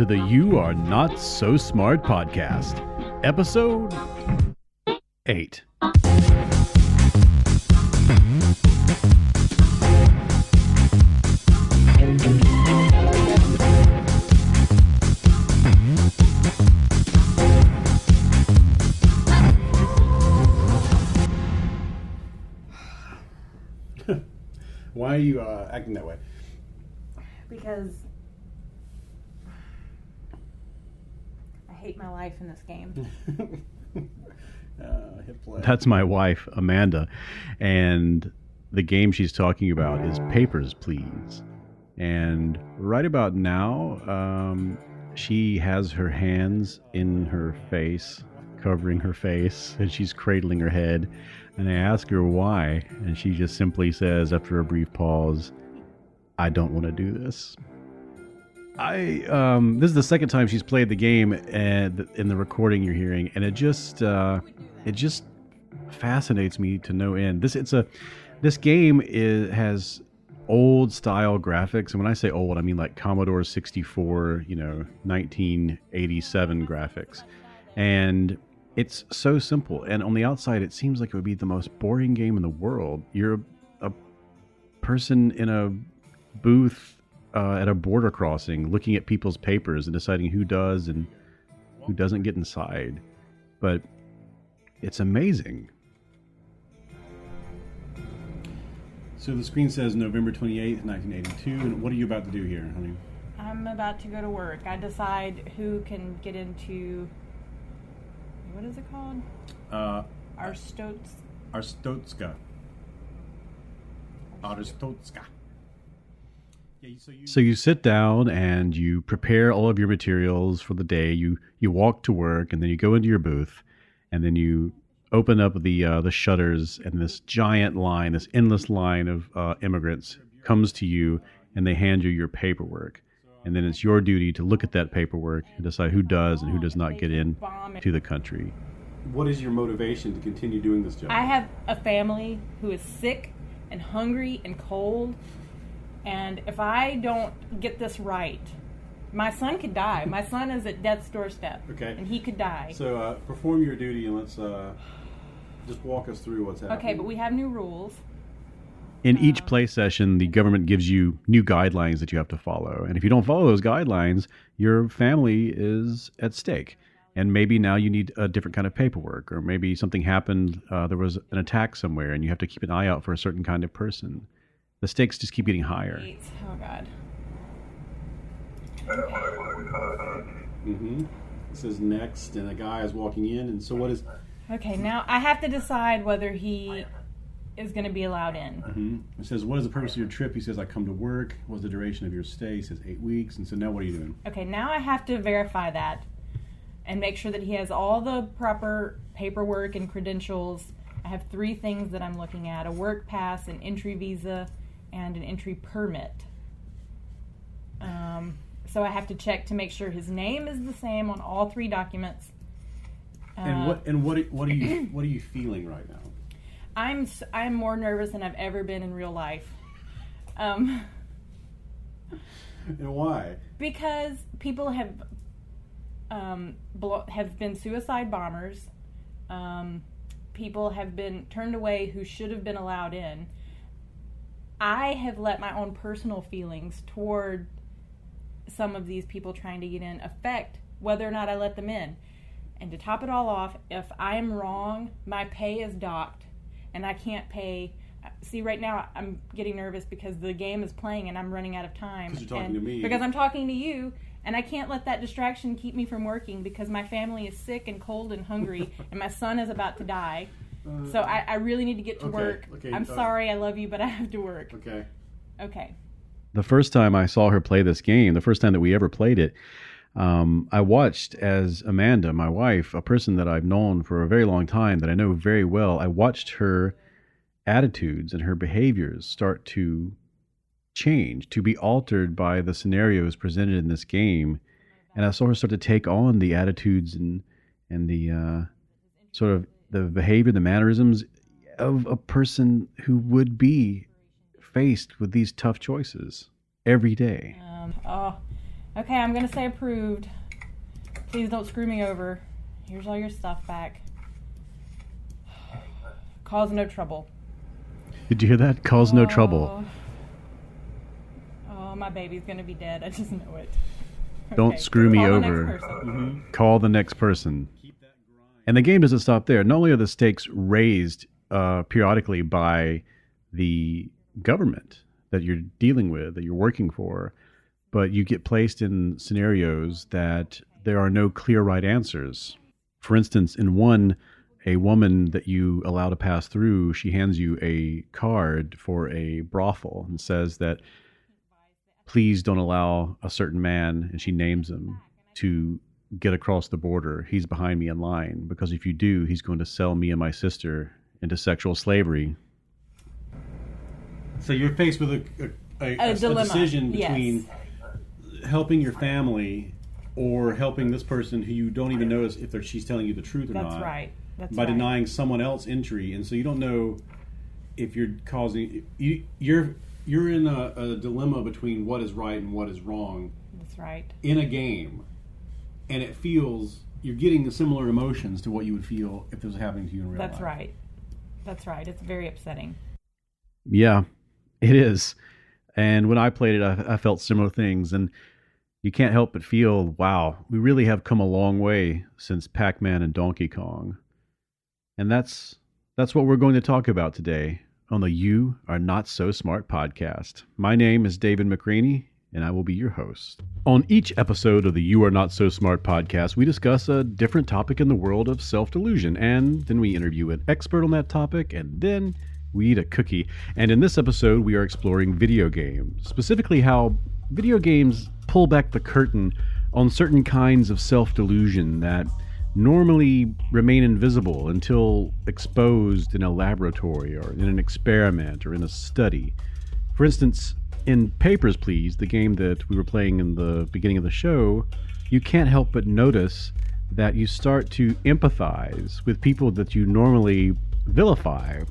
To the You Are Not So Smart podcast, episode 8. Why are you uh, acting that way? because hate my life in this game. Uh, hit play. That's my wife, Amanda. And the game she's talking about is Papers, Please. And right about now, um, she has her hands in her face, covering her face, and she's cradling her head. And I ask her why, and she just simply says, after a brief pause, I don't want to do this. I um, this is the second time she's played the game and in the recording you're hearing, and it just uh, it just fascinates me to no end. This it's a this game is has old style graphics, and when I say old, I mean like Commodore 64, you know, 1987 graphics, and it's so simple. And on the outside, it seems like it would be the most boring game in the world. You're a, a person in a booth uh, at a border crossing, looking at people's papers and deciding who does and who doesn't get inside. But it's amazing. So the screen says November 28th, 1982. And what are you about to do here, honey? I'm about to go to work. I decide who can get into what is it called? Uh, Arstotes. Arstotzka. Arstotzka. So you sit down and you prepare all of your materials for the day. You you walk to work and then you go into your booth, and then you open up the uh, the shutters and this giant line, this endless line of uh, immigrants comes to you and they hand you your paperwork, and then it's your duty to look at that paperwork and decide who does and who does not get in to the country. What is your motivation to continue doing this job? I have a family who is sick and hungry and cold, and if I don't get this right, my son could die. My son is at death's doorstep, Okay. and he could die. So uh, perform your duty and let's uh, just walk us through what's happening. Okay, but we have new rules. In each play session, the government gives you new guidelines that you have to follow. And if you don't follow those guidelines, your family is at stake. And maybe now you need a different kind of paperwork, or maybe something happened, uh, there was an attack somewhere, and you have to keep an eye out for a certain kind of person. The stakes just keep getting higher. Eight. Oh God. Mm-hmm. It says next, and a guy is walking in. And so, what is. Okay, now I have to decide whether he is going to be allowed in. hmm It says, What is the purpose of your trip? He says, I come to work. What's the duration of your stay? He says, Eight weeks. And so, now what are you doing? Okay, now I have to verify that and make sure that he has all the proper paperwork and credentials. I have three things that I'm looking at a work pass, an entry visa, and an entry permit. Um, so I have to check to make sure his name is the same on all three documents. And Uh, what and what are- what are you what are you feeling right now? I'm I'm more nervous than I've ever been in real life. Um, And why? because people have um, blo- have been suicide bombers. Um, people have been turned away who should have been allowed in. I have let my own personal feelings toward some of these people trying to get in affect whether or not I let them in. And to top it all off, if I am wrong, my pay is docked and I can't pay. See, right now I'm getting nervous because the game is playing and I'm running out of time. 'Cause you're talking to me. Because I'm talking to you, and I can't let that distraction keep me from working because my family is sick and cold and hungry, and my son is about to die. So I, I really need to get to okay, work. okay, I'm uh, sorry, I love you, but I have to work. Okay. Okay. the first time I saw her play this game, the first time that we ever played it, um, I watched as Amanda, my wife, a person that I've known for a very long time, that I know very well, I watched her attitudes and her behaviors start to change, to be altered by the scenarios presented in this game. And I saw her start to take on the attitudes and and the uh, sort of the behavior, the mannerisms of a person who would be faced with these tough choices every day. Um, oh, okay. I'm gonna say approved. Please don't screw me over. Here's all your stuff back. Cause no trouble. Did you hear that? Cause no trouble. Oh, oh, my baby's gonna be dead. I just know it. Don't Okay, screw me call the next over. Call the next person. And the game doesn't stop there. Not only are the stakes raised uh, periodically by the government that you're dealing with, that you're working for, but you get placed in scenarios that there are no clear right answers. For instance, in one, a woman that you allow to pass through, she hands you a card for a brothel and says that please don't allow a certain man, and she names him, to get across the border. He's behind me in line because if you do, he's going to sell me and my sister into sexual slavery. So you're faced with a, a, A dilemma, decision yes. between helping your family or helping this person who you don't even know if she's telling you the truth or That's not right. That's by right. denying someone else entry, and so you don't know if you're causing you you're you're in a, a dilemma between what is right and what is wrong That's right. in a game, and it feels you're getting the similar emotions to what you would feel if this was happening to you in real That's life. right. That's right. It's very upsetting. Yeah, it is. And when I played it, I, I felt similar things, and you can't help but feel, wow, we really have come a long way since Pac-Man and Donkey Kong. And that's that's what we're going to talk about today on the You Are Not So Smart podcast. My name is David McRaney, and I will be your host. On each episode of the You Are Not So Smart podcast, we discuss a different topic in the world of self delusion, and then we interview an expert on that topic, and then we eat a cookie. And in this episode, we are exploring video games, specifically how video games pull back the curtain on certain kinds of self delusion that normally remain invisible until exposed in a laboratory or in an experiment or in a study. For instance, in Papers, Please, the game that we were playing in the beginning of the show, you can't help but notice that you start to empathize with people that you normally vilify.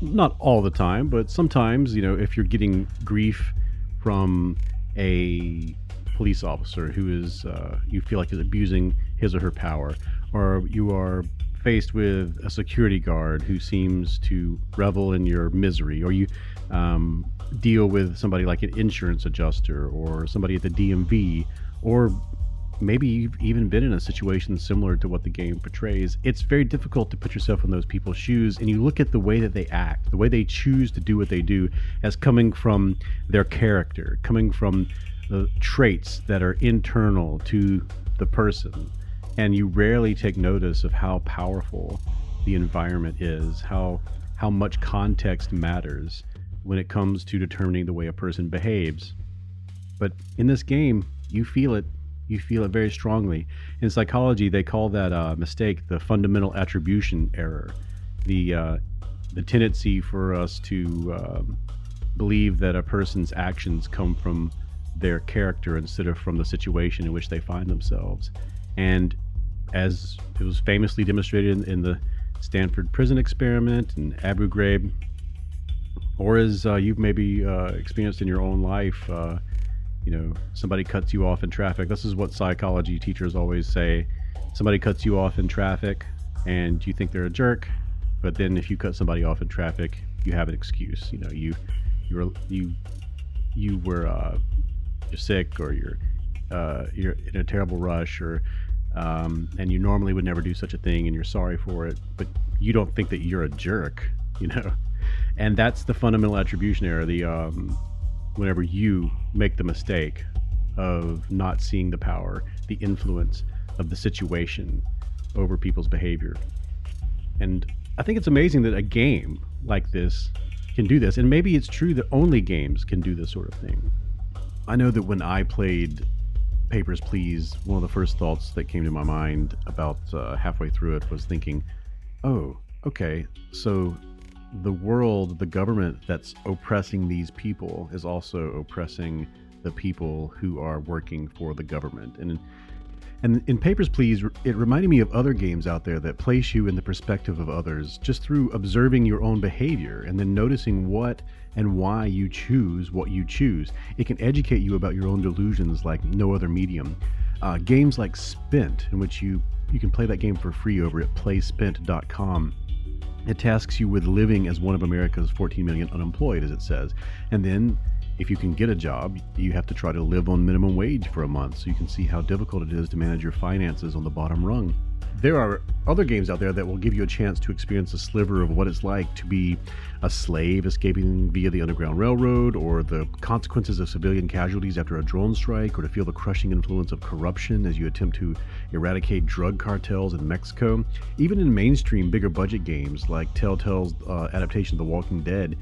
Not all the time, but sometimes, you know, if you're getting grief from a police officer who is, uh, you feel like is abusing his or her power, or you are faced with a security guard who seems to revel in your misery, or you um, deal with somebody like an insurance adjuster or somebody at the DMV, or maybe you've even been in a situation similar to what the game portrays. It's very difficult to put yourself in those people's shoes, and you look at the way that they act, the way they choose to do what they do, as coming from their character, coming from the traits that are internal to the person. And you rarely take notice of how powerful the environment is, how how much context matters when it comes to determining the way a person behaves. But in this game, you feel it. You feel it very strongly. In psychology, they call that uh, mistake the fundamental attribution error, the uh, the tendency for us to um, believe that a person's actions come from their character instead of from the situation in which they find themselves. And as it was famously demonstrated in, in the Stanford prison experiment and Abu Ghraib, or as uh, you've maybe uh, experienced in your own life, uh, you know, somebody cuts you off in traffic. This is what psychology teachers always say. Somebody cuts you off in traffic, and you think they're a jerk, but then if you cut somebody off in traffic, you have an excuse. You know, you you were you you were uh, you're sick, or you're uh, you're in a terrible rush, or um, and you normally would never do such a thing, and you're sorry for it, but you don't think that you're a jerk, you know. And that's the fundamental attribution error. The um, whenever you make the mistake of not seeing the power, the influence of the situation over people's behavior. And I think it's amazing that a game like this can do this. And maybe it's true that only games can do this sort of thing. I know that when I played Papers, Please, one of the first thoughts that came to my mind about uh, halfway through it was thinking, oh, okay, so the world, the government that's oppressing these people is also oppressing the people who are working for the government. And and in Papers, Please, it reminded me of other games out there that place you in the perspective of others just through observing your own behavior and then noticing what and why you choose what you choose. It can educate you about your own delusions like no other medium. Uh, games like Spent, in which you, you can play that game for free over at playspent.com. It tasks you with living as one of America's 14 million unemployed, as it says, and then if you can get a job, you have to try to live on minimum wage for a month so you can see how difficult it is to manage your finances on the bottom rung. There are other games out there that will give you a chance to experience a sliver of what it's like to be a slave escaping via the Underground Railroad, or the consequences of civilian casualties after a drone strike, or to feel the crushing influence of corruption as you attempt to eradicate drug cartels in Mexico. Even in mainstream, bigger budget games like Telltale's uh, adaptation of The Walking Dead,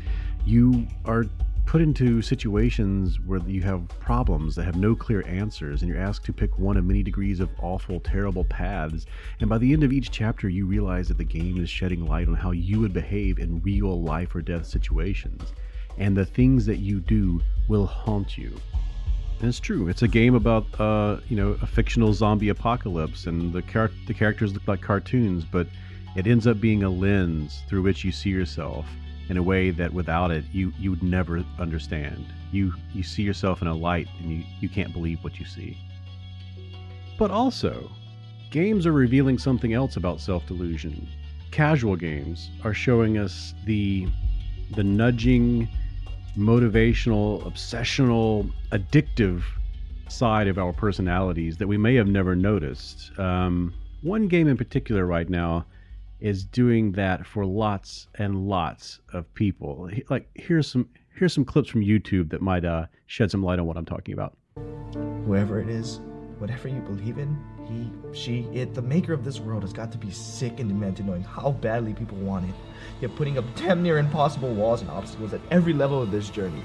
you are put into situations where you have problems that have no clear answers and you're asked to pick one of many degrees of awful, terrible paths. And by the end of each chapter, you realize that the game is shedding light on how you would behave in real life or death situations. And the things that you do will haunt you. And it's true. It's a game about, uh, you know, a fictional zombie apocalypse, and the, char- the characters look like cartoons, but it ends up being a lens through which you see yourself in a way that without it you you would never understand. You you see yourself in a light and you, you can't believe what you see. But also, games are revealing something else about self-delusion. Casual games are showing us the the nudging, motivational, obsessional, addictive side of our personalities that we may have never noticed. Um, one game in particular right now is doing that for lots and lots of people. Like here's some here's some clips from YouTube that might uh, shed some light on what I'm talking about. Whoever it is, whatever you believe in, he, she, it, the maker of this world has got to be sick and demented knowing how badly people want it. Yet putting up damn near impossible walls and obstacles at every level of this journey.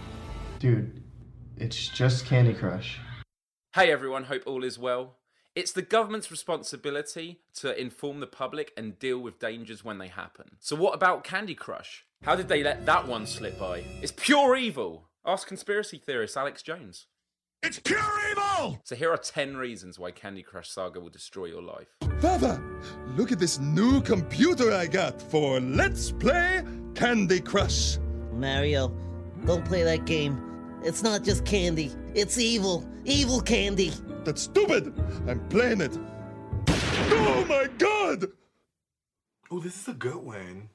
Dude, it's just Candy Crush. Hey everyone, hope all is well. It's the government's responsibility to inform the public and deal with dangers when they happen. So, what about Candy Crush? How did they let that one slip by? It's pure evil! Ask conspiracy theorist Alex Jones. It's pure evil! So, here are 10 reasons why Candy Crush Saga will destroy your life. Papa, look at this new computer I got for Let's Play Candy Crush. Mario, don't play that game. It's not just candy, it's evil. Evil candy. That's stupid! I'm playing it. Oh my god! Oh, this is a good one.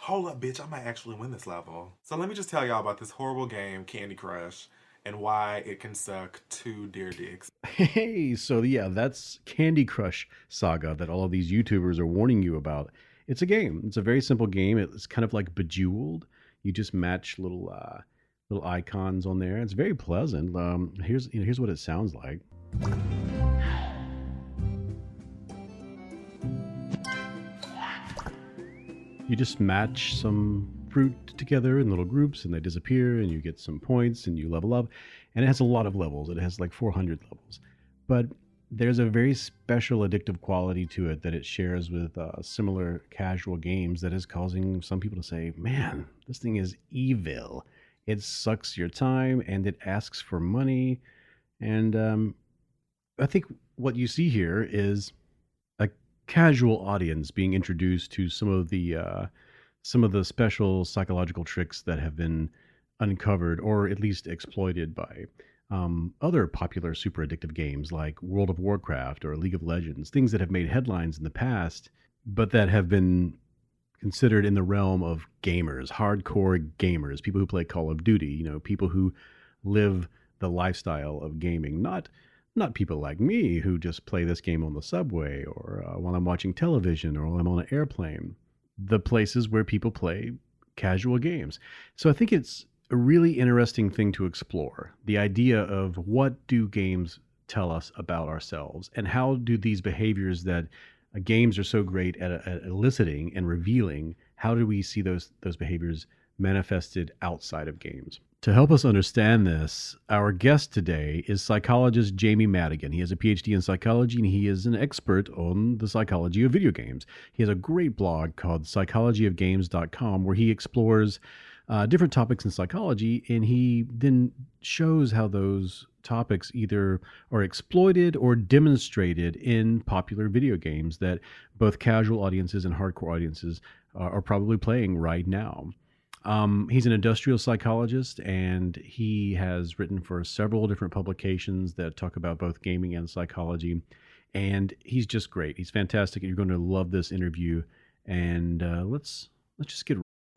Hold up, bitch. I might actually win this level. So let me just tell y'all about this horrible game, Candy Crush, and why it can suck two deer dicks. Hey, so yeah, that's Candy Crush Saga that all of these YouTubers are warning you about. It's a game. It's a very simple game. It's kind of like Bejeweled. You just match little uh, little icons on there. It's very pleasant. Um, here's here's what it sounds like. You just match some fruit together in little groups and they disappear and you get some points and you level up. And it has a lot of levels. It has like 400 levels. But there's a very special addictive quality to it that it shares with uh, similar casual games that is causing some people to say, man, this thing is evil. It sucks your time and it asks for money. And um, I think what you see here is a casual audience being introduced to some of the uh, some of the special psychological tricks that have been uncovered or at least exploited by um, other popular super addictive games like World of Warcraft or League of Legends, things that have made headlines in the past, but that have been considered in the realm of gamers, hardcore gamers, people who play Call of Duty, you know, people who live the lifestyle of gaming, not not people like me who just play this game on the subway or uh, while I'm watching television or while I'm on an airplane. The places where people play casual games. So I think it's a really interesting thing to explore the idea of what do games tell us about ourselves and how do these behaviors that games are so great at, at eliciting and revealing how do we see those those behaviors manifested outside of games to help us understand this, our guest today is psychologist Jamie Madigan. He has a PhD in psychology and he is an expert on the psychology of video games. He has a great blog called psychologyofgames.com where he explores uh, different topics in psychology and he then shows how those topics either are exploited or demonstrated in popular video games that both casual audiences and hardcore audiences are, are probably playing right now. Um, he's an industrial psychologist and he has written for several different publications that talk about both gaming and psychology. And he's just great. He's fantastic. You're going to love this interview. And uh, let's let's just get.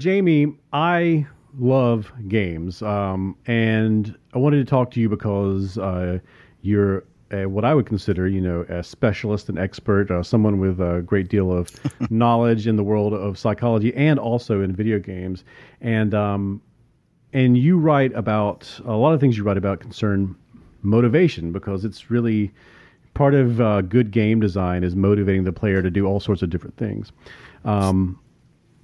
Jamie, I love games, um, and I wanted to talk to you because uh, you're a, what I would consider, you know, a specialist, an expert, uh, someone with a great deal of knowledge in the world of psychology and also in video games, and um, and you write about a lot of things you write about concern motivation because it's really part of uh, good game design is motivating the player to do all sorts of different things. Um,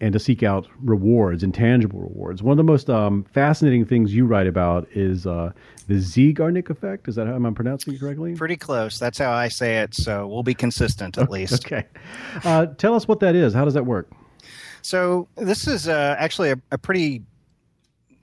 and to seek out rewards, intangible rewards. One of the most um, fascinating things you write about is uh, the Zeigarnik effect. Is that how I'm pronouncing it correctly? Pretty close. That's how I say it. So we'll be consistent at least. Okay. Uh, tell us what that is. How does that work? So this is uh, actually a, a, pretty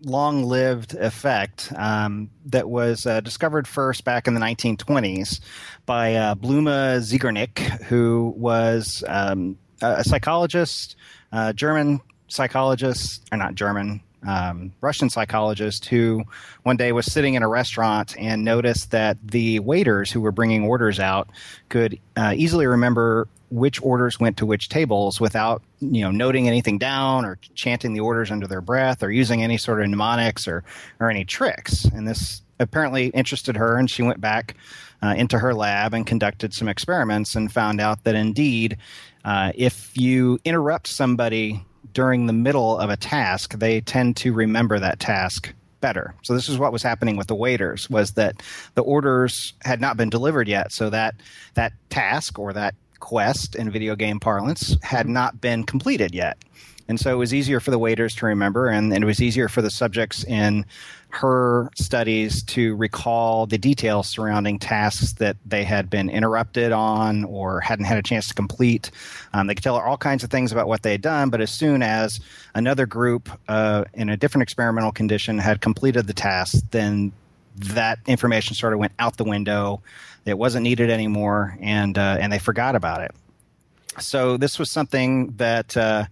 long-lived effect um, that was uh, discovered first back in the 1920s by uh, Bluma Zeigarnik, who was um, a psychologist uh, German psychologist, or not German, um, Russian psychologist who one day was sitting in a restaurant and noticed that the waiters who were bringing orders out could uh, easily remember which orders went to which tables without you know noting anything down or chanting the orders under their breath or using any sort of mnemonics or or any tricks. And this apparently interested her and she went back uh, into her lab and conducted some experiments and found out that indeed uh, if you interrupt somebody during the middle of a task, they tend to remember that task better. So this is what was happening with the waiters was that the orders had not been delivered yet, so that that task or that quest in video game parlance had not been completed yet. And so it was easier for the waiters to remember, and, and, it was easier for the subjects in her studies to recall the details surrounding tasks that they had been interrupted on or hadn't had a chance to complete. Um, they could tell her all kinds of things about what they had done, but as soon as another group uh, in a different experimental condition had completed the task, then that information sort of went out the window. It wasn't needed anymore, and uh, and they forgot about it. So this was something that. Uh,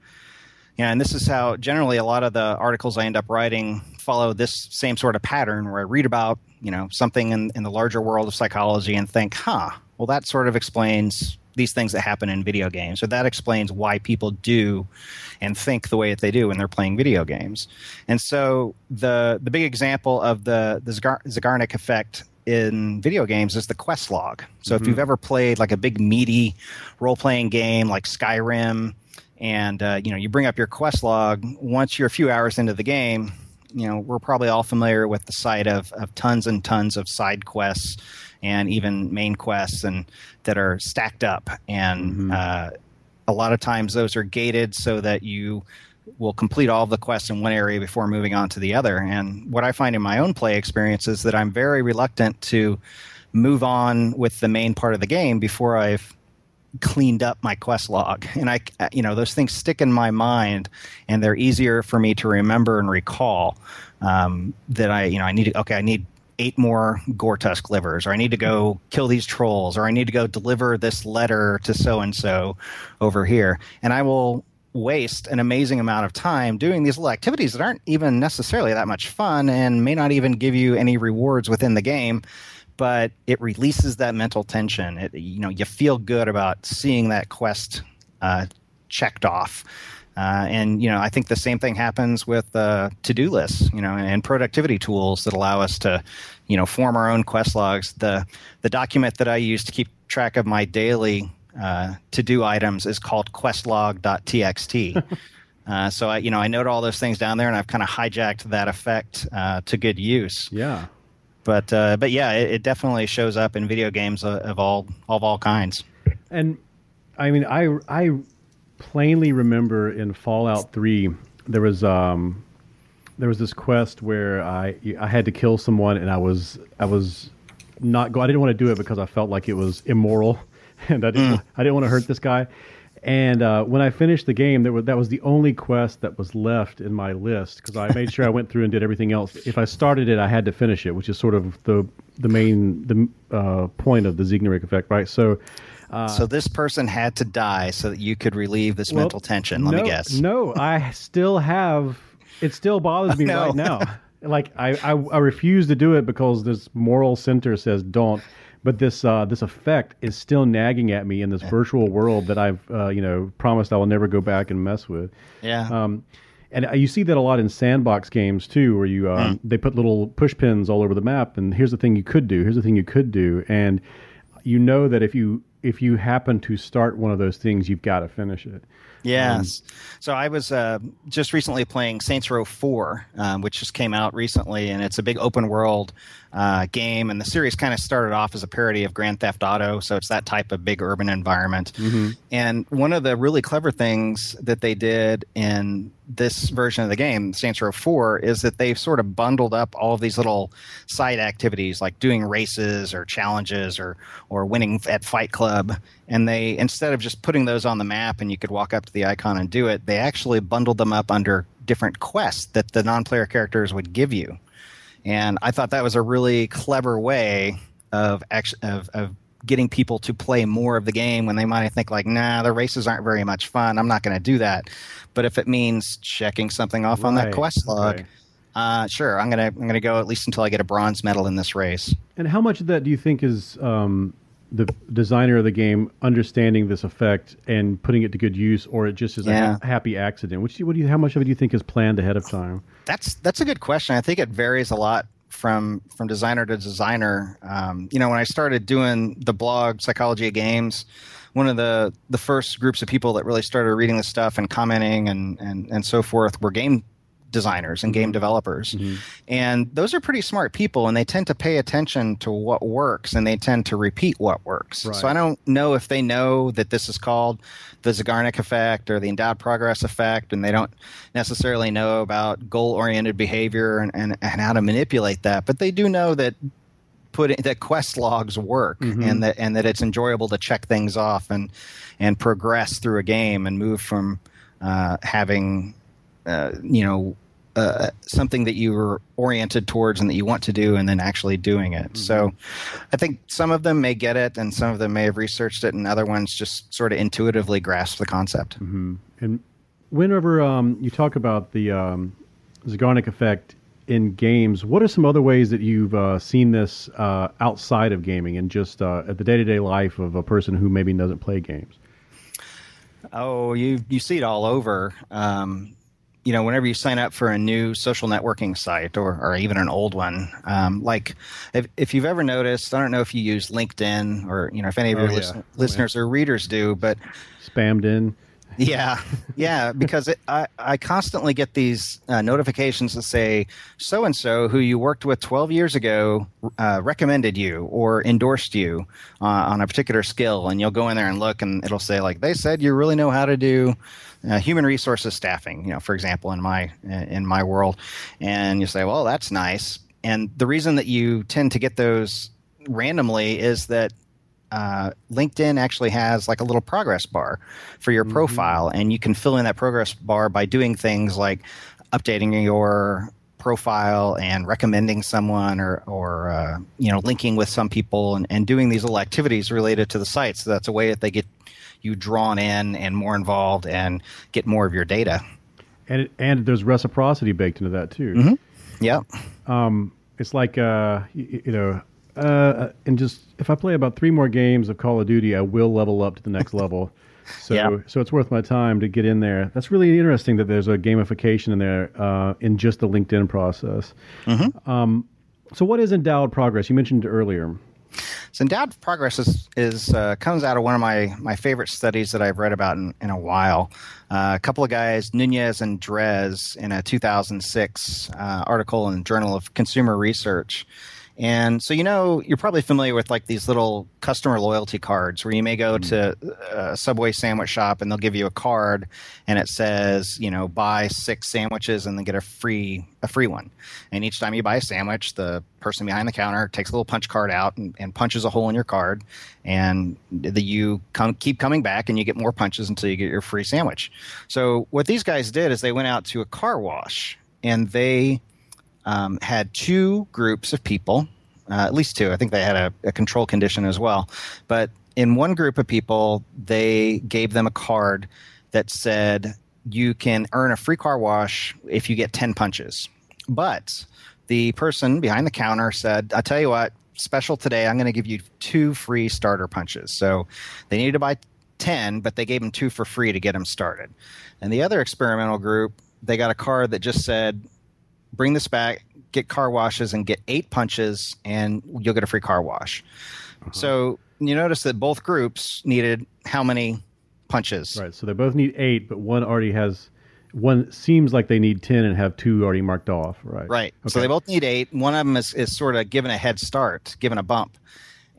yeah, and this is how generally a lot of the articles I end up writing follow this same sort of pattern where I read about, you know, something in, in the larger world of psychology and think, huh, well, that sort of explains these things that happen in video games, So that explains why people do and think the way that they do when they're playing video games. And so the the big example of the the Zeigarnik effect in video games is the quest log. So mm-hmm. if you've ever played like a big meaty role playing game like Skyrim and uh, you know you bring up your quest log once you're a few hours into the game you know we're probably all familiar with the sight of, of tons and tons of side quests and even main quests and that are stacked up and mm-hmm. uh, a lot of times those are gated so that you will complete all of the quests in one area before moving on to the other and what i find in my own play experience is that i'm very reluctant to move on with the main part of the game before i've cleaned up my quest log and i you know those things stick in my mind and they're easier for me to remember and recall um, that i you know i need to okay i need eight more Gortusk livers, or I need to go kill these trolls, or I need to go deliver this letter to so and so over here. And I will waste an amazing amount of time doing these little activities that aren't even necessarily that much fun and may not even give you any rewards within the game but it releases that mental tension it, you know you feel good about seeing that quest uh, checked off uh, and you know, I think the same thing happens with uh, to-do lists, you know, and productivity tools that allow us to, you know, form our own quest logs. The the document that I use to keep track of my daily uh, to-do items is called questlog.txt. uh, so I, you know, I note all those things down there, and I've kind of hijacked that effect uh, to good use. Yeah. But uh, but yeah, it, it, definitely shows up in video games of, of all of all kinds. And I mean, I I plainly remember in Fallout Three there was um there was this quest where I I had to kill someone and I was I was not go I didn't want to do it because I felt like it was immoral and I didn't mm. I didn't want to hurt this guy. And uh, when I finished the game, there was, that was the only quest that was left in my list because I made sure I went through and did everything else. If I started it, I had to finish it, which is sort of the the main the uh, point of the Zeigarnik effect, right? So, uh, so this person had to die so that you could relieve this well, mental tension. Let no, me guess. No, I still have. It still bothers me right now. Like I, I, I refuse to do it because this moral center says don't but this uh, this effect is still nagging at me in this virtual world that I've uh, you know promised I will never go back and mess with. Yeah. Um, and you see that a lot in sandbox games too, where you um, mm. they put little push pins all over the map, and here's the thing you could do, here's the thing you could do, and you know that if you if you happen to start one of those things, you've got to finish it. Yes. Um, so I was uh, just recently playing Saints Row 4, um, which just came out recently, and it's a big open world uh, game. And the series kind of started off as a parody of Grand Theft Auto, so it's that type of big urban environment. Mm-hmm. And one of the really clever things that they did in this version of the game, Saints Row 4, is that they've sort of bundled up all of these little side activities like doing races or challenges or, or winning at Fight Club. And they, instead of just putting those on the map and you could walk up to the icon and do it, they actually bundled them up under different quests that the non player characters would give you. And I thought that was a really clever way of, of, of getting people to play more of the game when they might think like, nah, the races aren't very much fun. I'm not going to do that. But if it means checking something off right. on that quest log, right. uh, sure, I'm gonna I'm gonna go at least until I get a bronze medal in this race. And how much of that do you think is um, the designer of the game understanding this effect and putting it to good use, or it just is yeah. a happy accident? Which what do you how much of it do you think is planned ahead of time? That's that's a good question. I think it varies a lot from from designer to designer. Um, you know, when I started doing the blog Psychology of Games, one of the the first groups of people that really started reading the stuff and commenting and and and so forth were game designers and game developers. Mm-hmm. And those are pretty smart people and they tend to pay attention to what works and they tend to repeat what works. Right. So I don't know if they know that this is called the Zeigarnik effect or the endowed progress effect and they don't necessarily know about goal oriented behavior and, and, and how to manipulate that. But they do know that putting that quest logs work mm-hmm. and that and that it's enjoyable to check things off and and progress through a game and move from uh, having uh, you know, uh, something that you were oriented towards and that you want to do, and then actually doing it. Mm-hmm. So, I think some of them may get it, and some of them may have researched it, and other ones just sort of intuitively grasp the concept. Mm-hmm. And whenever um, you talk about the um, effect in games, what are some other ways that you've uh, seen this uh, outside of gaming and just uh, at the day to day life of a person who maybe doesn't play games? Oh, you you see it all over. Um, you know, whenever you sign up for a new social networking site or, or even an old one, um, like if, if you've ever noticed, I don't know if you use LinkedIn or, you know, if any of oh, your yeah. listen, oh, listeners yeah. or readers do, but spammed in. Yeah, yeah, because it, I, I constantly get these uh, notifications that say so and so who you worked with 12 years ago uh, recommended you or endorsed you uh, on a particular skill, and you'll go in there and look, and it'll say like they said you really know how to do uh, human resources staffing, you know, for example, in my in my world, and you say, well, that's nice. And the reason that you tend to get those randomly is that uh, LinkedIn actually has like a little progress bar for your mm-hmm. profile, and you can fill in that progress bar by doing things like updating your profile and recommending someone or or uh, you know linking with some people and, and doing these little activities related to the site. So that's a way that they get you drawn in and more involved and get more of your data. And it, and there's reciprocity baked into that too. Mm-hmm. Yep. Um, it's like uh, you, you know, uh, and just if I play about three more games of Call of Duty, I will level up to the next level. So Yeah. so it's worth my time to get in there. That's really interesting that there's a gamification in there uh, in just the LinkedIn process. Mm-hmm. Um, so what is endowed progress? You mentioned earlier. So endowed progress is, is uh, comes out of one of my, my favorite studies that I've read about in, in a while. Uh, a couple of guys, Nunes and Drèze, in a 2006 uh, article in the Journal of Consumer Research. And so, you know, you're probably familiar with like these little customer loyalty cards where you may go hmm. to a Subway sandwich shop and they'll give you a card and it says, you know, buy six sandwiches and then get a free a free one. And each time you buy a sandwich, the person behind the counter takes a little punch card out and, and punches a hole in your card, and the, you come, keep coming back and you get more punches until you get your free sandwich. So what these guys did is they went out to a car wash and they um, had two groups of people, uh, at least two. I think they had a, a control condition as well. But in one group of people, they gave them a card that said you can earn a free car wash if you get 10 punches. But the person behind the counter said, I'll tell you what, special today, I'm going to give you two free starter punches. So they needed to buy 10, but they gave them two for free to get them started. And the other experimental group, they got a card that just said, bring this back, get car washes, and get eight punches, and you'll get a free car wash. So you notice that both groups needed how many punches? Right. So they both need eight, but one already has. One seems like they need ten and have two already marked off. Right. Right. So they both need eight. One of them is, is sort of given a head start, given a bump.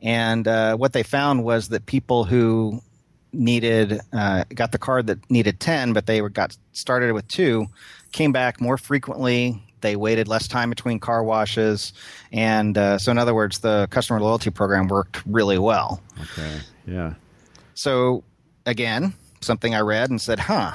And uh, what they found was that people who needed uh, got the card that needed 10 but they were got started with two came back more frequently they waited less time between car washes and uh, so in other words the customer loyalty program worked really well Okay. Yeah. so again, something I read and said, "Huh,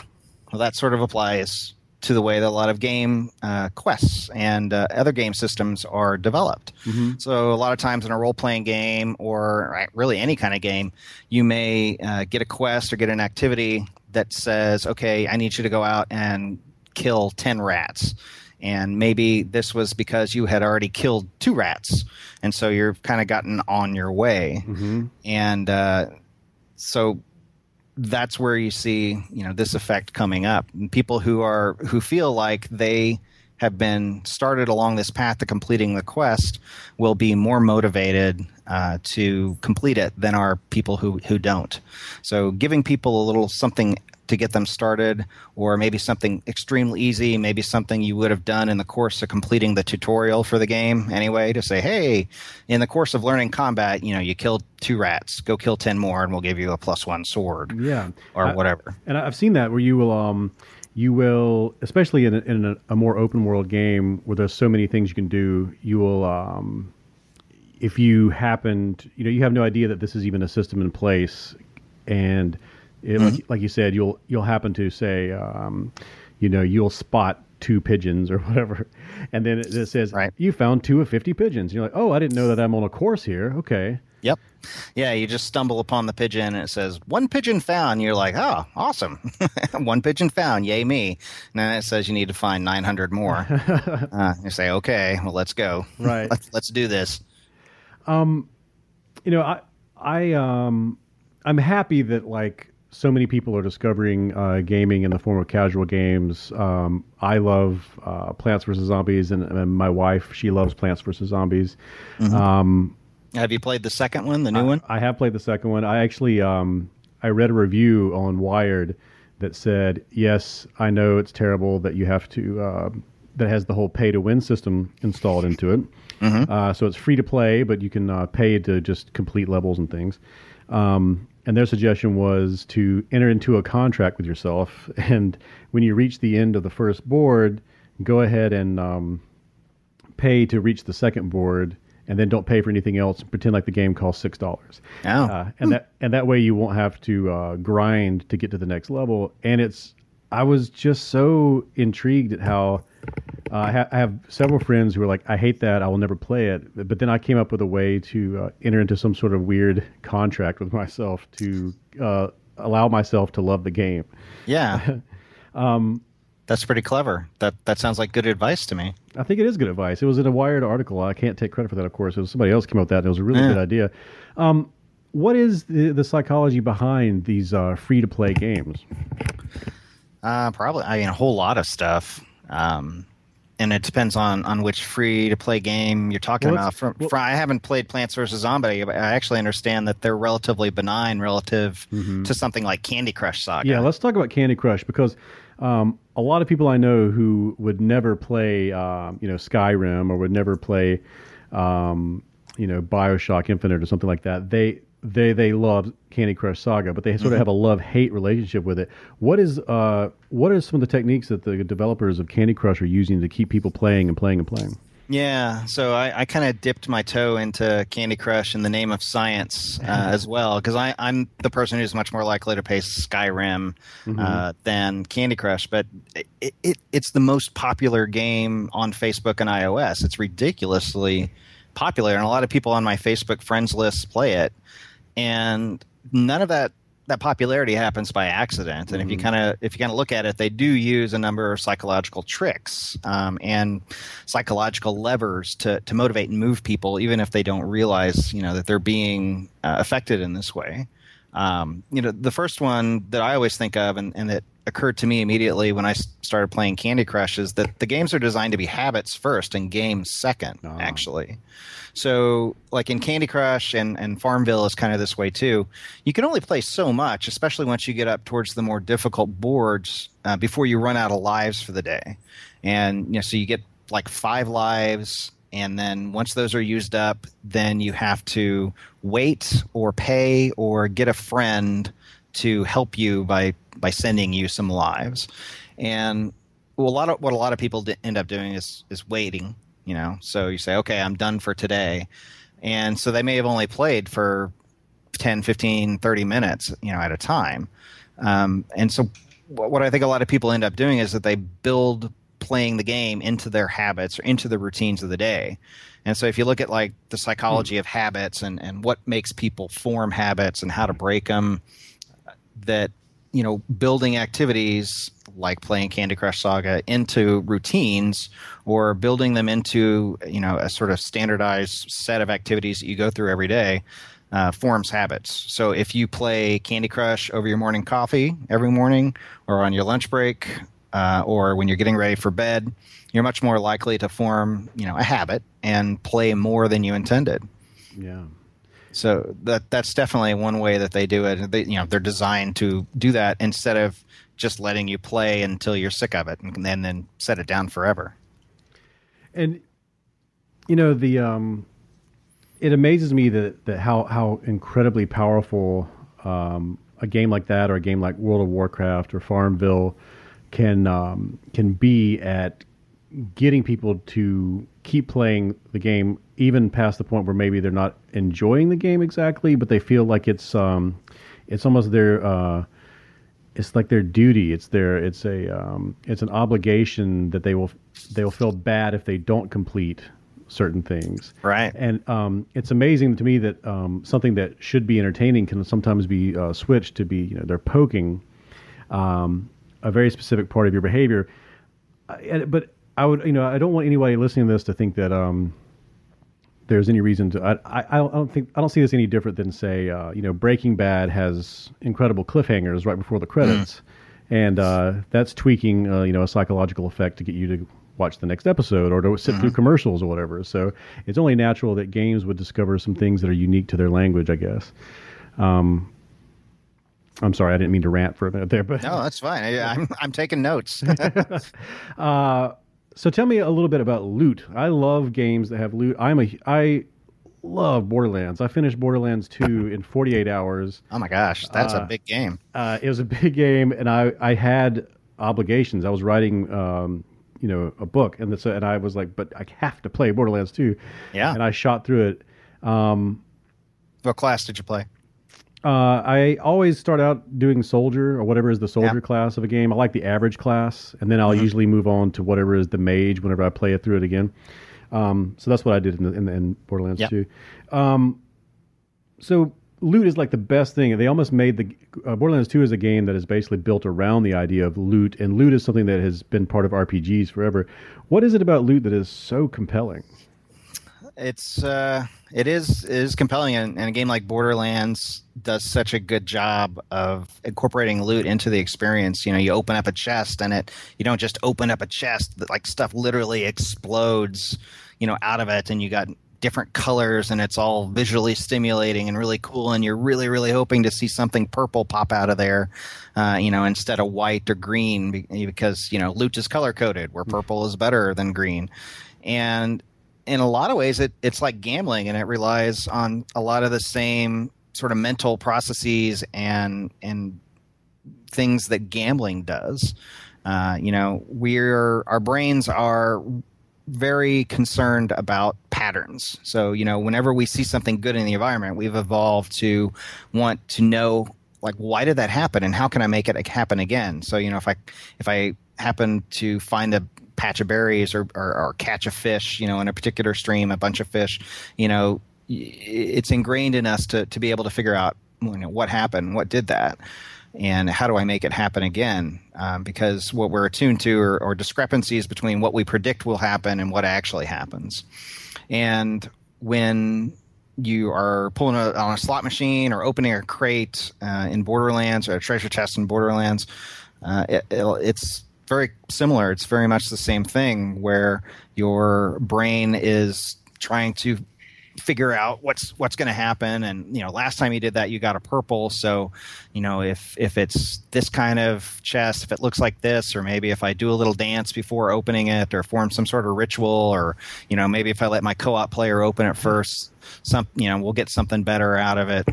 well that sort of applies to the way that a lot of game uh, quests and uh, other game systems are developed." So a lot of times in a role-playing game or really any kind of game, you may uh, get a quest or get an activity that says, "Okay, I need you to go out and kill ten rats." And maybe this was because you had already killed two rats, and so you're kind of gotten on your way. And uh, so that's where you see you know this effect coming up. And people who are who feel like they have been started along this path to completing the quest will be more motivated uh, to complete it than are people who who don't. So giving people a little something to get them started or maybe something extremely easy maybe something you would have done in the course of completing the tutorial for the game anyway to say hey in the course of learning combat you know you killed two rats go kill 10 more and we'll give you a plus one sword Yeah. or I- whatever And I've seen that where you will, um, you will, especially in a, in a, a more open world game where there's so many things you can do. You will, um, if you happened, you know, you have no idea that this is even a system in place, and it, like, like you said, you'll you'll happen to say, um, you know, you'll spot two pigeons or whatever, and then it, it says, you found two of fifty pigeons. You're like, oh, I didn't know that I'm on a course here. Okay. Yep. Yeah, you just stumble upon the pigeon and it says one pigeon found. You're like, oh, awesome, one pigeon found, yay me. And then it says you need to find 900 more. uh, you say, okay, well, let's go. Right. let's, let's do this. Um, you know, I I um I'm happy that like so many people are discovering uh, gaming in the form of casual games. Um, I love uh, Plants vs Zombies, and, and my wife she loves Plants vs Zombies. Mhm. Um, Have you played the second one, the new one? I have played the second one. I actually um, I read a review on Wired that said, "Yes, I know it's terrible that you have to uh, that has the whole pay to win system installed into it. Uh, so it's free to play, but you can uh, pay to just complete levels and things." Um, and their suggestion was to enter into a contract with yourself, and when you reach the end of the first board, go ahead and um, pay to reach the second board and then don't pay for anything else. Pretend like the game costs six dollars. Oh. uh, and that and that way you won't have to uh, grind to get to the next level. And it's i was just so intrigued at how Uh, I, ha- I have several friends who are like, I hate that. I will never play it. But then I came up with a way to uh, enter into some sort of weird contract with myself to uh, allow myself to love the game. Yeah. um, That's pretty clever. That that sounds like good advice to me. I think it is good advice. It was in a Wired article. I can't take credit for that, of course. It was somebody else came up with that. And it was a really Yeah. good idea. Um, what is the, the psychology behind these uh, free to play games? Uh, probably. I mean, a whole lot of stuff. Um, and it depends on, on which free to play game you're talking Well, about. From, well- from- I haven't played Plants vs Zombie, but I actually understand that they're relatively benign relative to something like Candy Crush Saga. Yeah, let's talk about Candy Crush because um, a lot of people I know who would never play, um, you know, Skyrim or would never play, um, you know, Bioshock Infinite or something like that. They they they love Candy Crush Saga, but they sort of have a love hate relationship with it. What is uh, what are some of the techniques that the developers of Candy Crush are using to keep people playing and playing and playing? Yeah, so I, I kind of dipped my toe into Candy Crush in the name of science uh, as well, because I'm the person who's much more likely to play Skyrim uh, Mhm. than Candy Crush. But it, it, it's the most popular game on Facebook and iOS. It's ridiculously popular, and a lot of people on my Facebook friends list play it. And none of that that popularity happens by accident. And if you Mhm. kind of if you kind of look at it, they do use a number of psychological tricks um, and psychological levers to to motivate and move people, even if they don't realize you know that they're being uh, affected in this way. Um, you know, the first one that I always think of, and, and that occurred to me immediately when I started playing Candy Crush, is that the games are designed to be habits first and games second. Actually, so like in Candy Crush and, and Farmville is kind of this way too. You can only play so much, especially once you get up towards the more difficult boards uh, before you run out of lives for the day. And you know, so you get like five lives, and then once those are used up, then you have to wait or pay or get a friend to help you by by sending you some lives. And a lot of what a lot of people end up doing is is waiting. You know, so you say, okay, I'm done for today, and so they may have only played for 10, 15, 30 minutes, you know, at a time. Um, and so what what I think a lot of people end up doing is that they build playing the game into their habits or into the routines of the day. And so if you look at like the psychology of habits and, and what makes people form habits and how to break them, that, you know, building activities like playing Candy Crush Saga into routines or building them into, you know, a sort of standardized set of activities that you go through every day uh, forms habits. So if you play Candy Crush over your morning coffee every morning or on your lunch break uh, or when you're getting ready for bed, you're much more likely to form, you know, a habit and play more than you intended. Yeah. So that that's definitely one way that they do it. They, you know, they're designed to do that instead of just letting you play until you're sick of it and then then set it down forever. And you know the um, it amazes me that that how how incredibly powerful um, a game like that or a game like World of Warcraft or Farmville can um, can be at getting people to keep playing the game even past the point where maybe they're not enjoying the game exactly, but they feel like it's um, it's almost their uh, it's like their duty. It's their it's a um, it's an obligation that they will they will feel bad if they don't complete certain things. Right. And um, it's amazing to me that um, something that should be entertaining can sometimes be uh, switched to be you know they're poking um, a very specific part of your behavior. Uh, but I would you know I don't want anybody listening to this to think that um, there's any reason to. I, I, I don't think I don't see this any different than say uh, you know Breaking Bad has incredible cliffhangers right before the credits, and uh, that's tweaking uh, you know a psychological effect to get you to watch the next episode or to sit through commercials or whatever. So it's only natural that games would discover some things that are unique to their language, I guess. Um, I'm sorry, I didn't mean to rant for a minute there, but No, that's fine. I, I'm I'm taking notes. uh, so tell me a little bit about loot. I love games that have loot. I'm a I love Borderlands. I finished Borderlands 2 in 48 hours. Oh my gosh, that's a Uh, big game. Uh, it was a big game, and I I had obligations. I was writing. Um, you know, a book, and so, and I was like, but I have to play Borderlands 2. Yeah. And I shot through it. Um, what class did you play? Uh, I always start out doing soldier or whatever is the soldier class of a game. I like the average class, and then I'll Mhm. usually move on to whatever is the mage whenever I play it through it again. Um, so that's what I did in, the, in, the, in Borderlands Yep. 2. Um, so loot is like the best thing. They almost made the uh, Borderlands 2 is a game that is basically built around the idea of loot, and loot is something that has been part of RPGs forever. What is it about loot that is so compelling? it's uh, it is it is compelling, and, and a game like Borderlands does such a good job of incorporating loot into the experience. You know, you open up a chest, and it you don't just open up a chest; that like stuff literally explodes, you know, out of it, and you got different colors and it's all visually stimulating and really cool and you're really really hoping to see something purple pop out of there uh, you know instead of white or green because you know loot is color coded where purple is better than green and in a lot of ways it, it's like gambling and it relies on a lot of the same sort of mental processes and and things that gambling does. Uh, you know we're our brains are very concerned about patterns. So you know whenever we see something good in the environment we've evolved to want to know like why did that happen and how can i make it happen again? So you know if i if i happen to find a patch of berries or, or, or catch a fish, you know, in a particular stream, a bunch of fish, you know, it's ingrained in us to, to be able to figure out you know, what happened, what did that, and how do I make it happen again? Um, because what we're attuned to are, are discrepancies between what we predict will happen and what actually happens. And when you are pulling a, on a slot machine or opening a crate uh, in Borderlands or a treasure chest in Borderlands, uh, it, it's very similar. It's very much the same thing where your brain is trying to figure out what's what's going to happen. And you know last time you did that you got a purple. So you know if if it's this kind of chest if it looks like this or maybe if i do a little dance before opening it or form some sort of ritual or you know maybe if i let my co-op player open it first some you know we'll get something better out of it.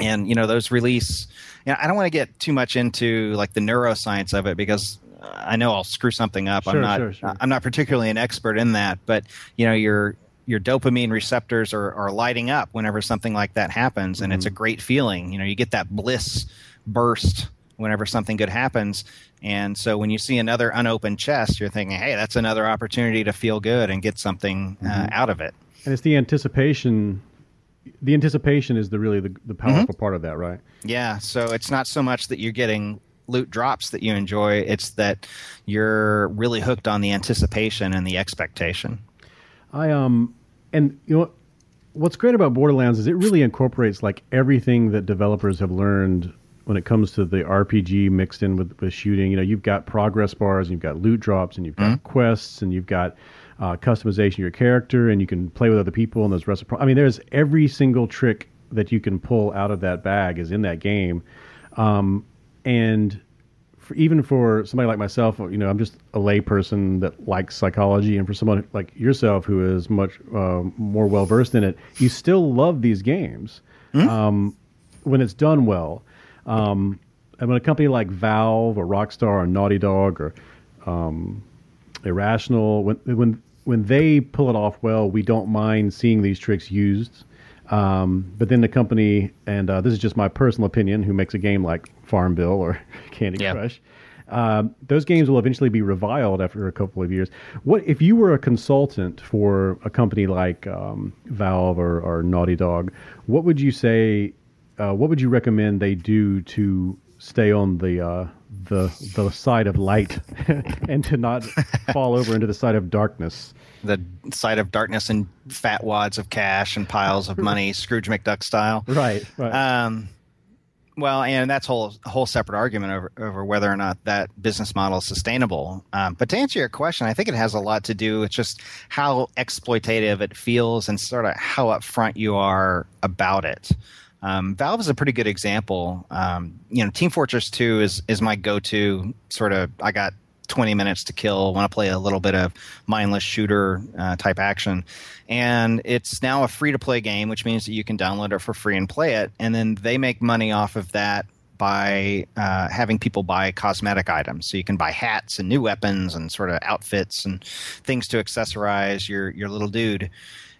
And you know those release you know, i don't want to get too much into like the neuroscience of it because I know I'll screw something up. Sure, I'm not. sure, sure. I'm not particularly an expert in that, but you know, your your dopamine receptors are, are lighting up whenever something like that happens, and it's a mm-hmm. great feeling. You know, you get that bliss burst whenever something good happens, and so when you see another unopened chest, you're thinking, "Hey, that's another opportunity to feel good and get something uh, mm-hmm. out of it." And it's the anticipation. The anticipation is the really the, the mm-hmm. powerful part of that, right? Yeah, so it's not so much that you're getting loot drops that you enjoy, it's that you're really hooked on the anticipation and the expectation. I um and you know what's great about Borderlands is it really incorporates like everything that developers have learned when it comes to the RPG mixed in with, with shooting. You know, you've got progress bars, and you've got loot drops, and you've got quests, and you've got uh, customization of your character, and you can play with other people, and there's reciprocal. I mean, there's every single trick that you can pull out of that bag is in that game. Um, and for, even for somebody like myself, you know, I'm just a layperson that likes psychology, and for someone like yourself who is much uh, more well versed in it, you still love these games um, when it's done well. Um, and when a company like Valve or Rockstar or Naughty Dog or um, Irrational, when when when they pull it off well, we don't mind seeing these tricks used. Um, but then the company, and uh, this is just my personal opinion, who makes a game like Farmville or Candy Crush, um, those games will eventually be reviled after a couple of years. What if you were a consultant for a company like um, Valve or, or Naughty Dog? What would you say? Uh, what would you recommend they do to stay on the uh, the the side of light and to not fall over into the side of darkness? The side of darkness and fat wads of cash and piles of money, Scrooge McDuck style. Right. right. Um, well, and that's whole a whole separate argument over, over whether or not that business model is sustainable. Um, but to answer your question, I think it has a lot to do with just how exploitative it feels and sort of how upfront you are about it. Um, Valve is a pretty good example. Um, you know, Team Fortress 2 is is my go-to sort of. I got 20 minutes to kill. Want to play a little bit of mindless shooter uh, type action, and it's now a free to play game, which means that you can download it for free and play it. And then they make money off of that by uh, having people buy cosmetic items. So you can buy hats and new weapons and sort of outfits and things to accessorize your your little dude.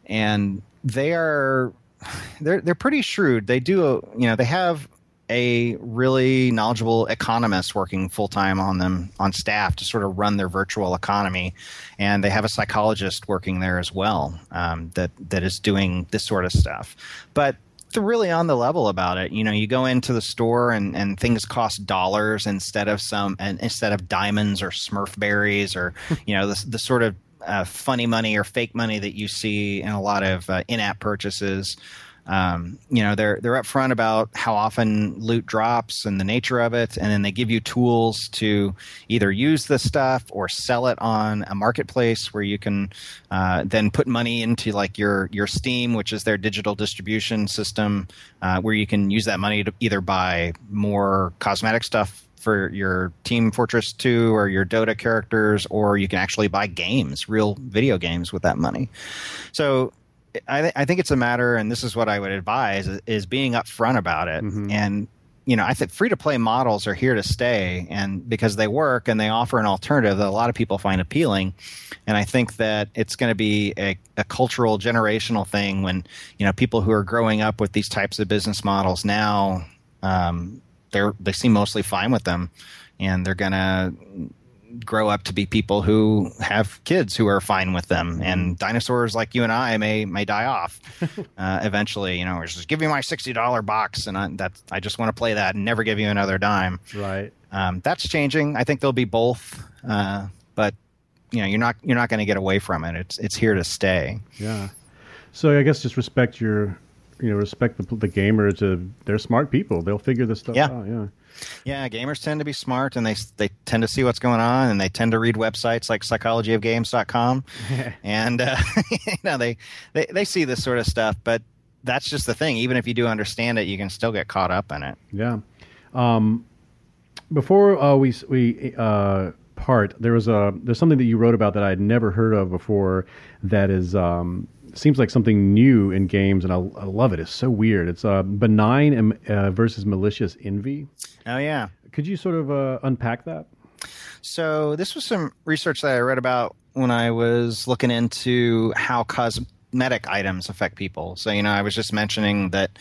And they are they're they're pretty shrewd. They do you know they have a really knowledgeable economist working full time on them on staff to sort of run their virtual economy, and they have a psychologist working there as well um, that that is doing this sort of stuff. But they're really on the level about it. You know, you go into the store and, and things cost dollars instead of some and instead of diamonds or Smurf berries or you know the the sort of uh, funny money or fake money that you see in a lot of uh, in-app purchases. Um, you know, they're they're upfront about how often loot drops and the nature of it, and then they give you tools to either use the stuff or sell it on a marketplace where you can uh, then put money into like your your Steam, which is their digital distribution system, uh, where you can use that money to either buy more cosmetic stuff for your Team Fortress 2 or your Dota characters, or you can actually buy games, real video games with that money. So I, th- I think it's a matter, and this is what I would advise, is, is being upfront about it. And, you know, I think free to play models are here to stay, and because they work and they offer an alternative that a lot of people find appealing. And I think that it's going to be a, a cultural, generational thing when, you know, people who are growing up with these types of business models now, um, they're they seem mostly fine with them, and they're gonna grow up to be people who have kids who are fine with them. And dinosaurs like you and I may may die off uh, eventually. You know, or just give me my sixty dollar box, and I, that I just want to play that and never give you another dime. Right. Um, that's changing. I think there'll be both, uh, but you know, you're not you're not going to get away from it. It's it's here to stay. Yeah. So I guess just respect your, you know, respect the the gamers. Uh, they're smart people. They'll figure this stuff Yeah. out. Yeah. Yeah, gamers tend to be smart and they they tend to see what's going on and they tend to read websites like psychologyofgames.com and uh, you know they, they they see this sort of stuff, but that's just the thing. Even if you do understand it, you can still get caught up in it. Yeah. Um, before uh, we we uh, part, there was a there's something that you wrote about that I'd never heard of before. That is um, seems like something new in games, and I, I love it. It's so weird. It's uh, benign uh, versus malicious envy. Oh yeah. Could you sort of uh, unpack that? So this was some research that I read about when I was looking into how cosmetic items affect people. So you know, I was just mentioning that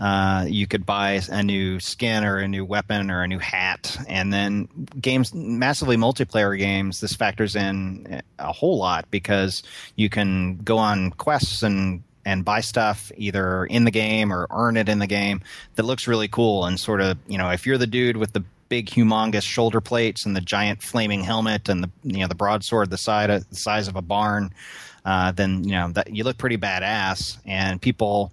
uh, you could buy a new skin or a new weapon or a new hat, and then games, massively multiplayer games, this factors in a whole lot because you can go on quests and and buy stuff either in the game or earn it in the game that looks really cool and sort of you know if you're the dude with the big humongous shoulder plates and the giant flaming helmet and the you know the broadsword the side the size of a barn uh, then you know that you look pretty badass. And people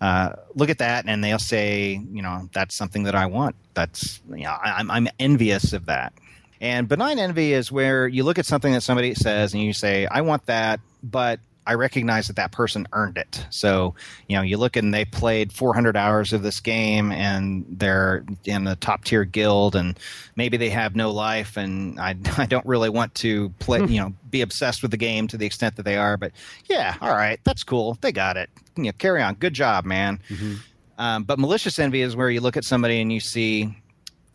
uh, look at that and they'll say you know that's something that I want. That's you know I, I'm I'm envious of that. And benign envy is where you look at something that somebody says and you say, I want that, but I recognize that that person earned it. So, you know, you look and they played 400 hours of this game and they're in a top tier guild and maybe they have no life and I, I don't really want to play, you know, be obsessed with the game to the extent that they are. But yeah, all right, that's cool. They got it. You know, carry on. Good job, man. Um, but malicious envy is where you look at somebody and you see,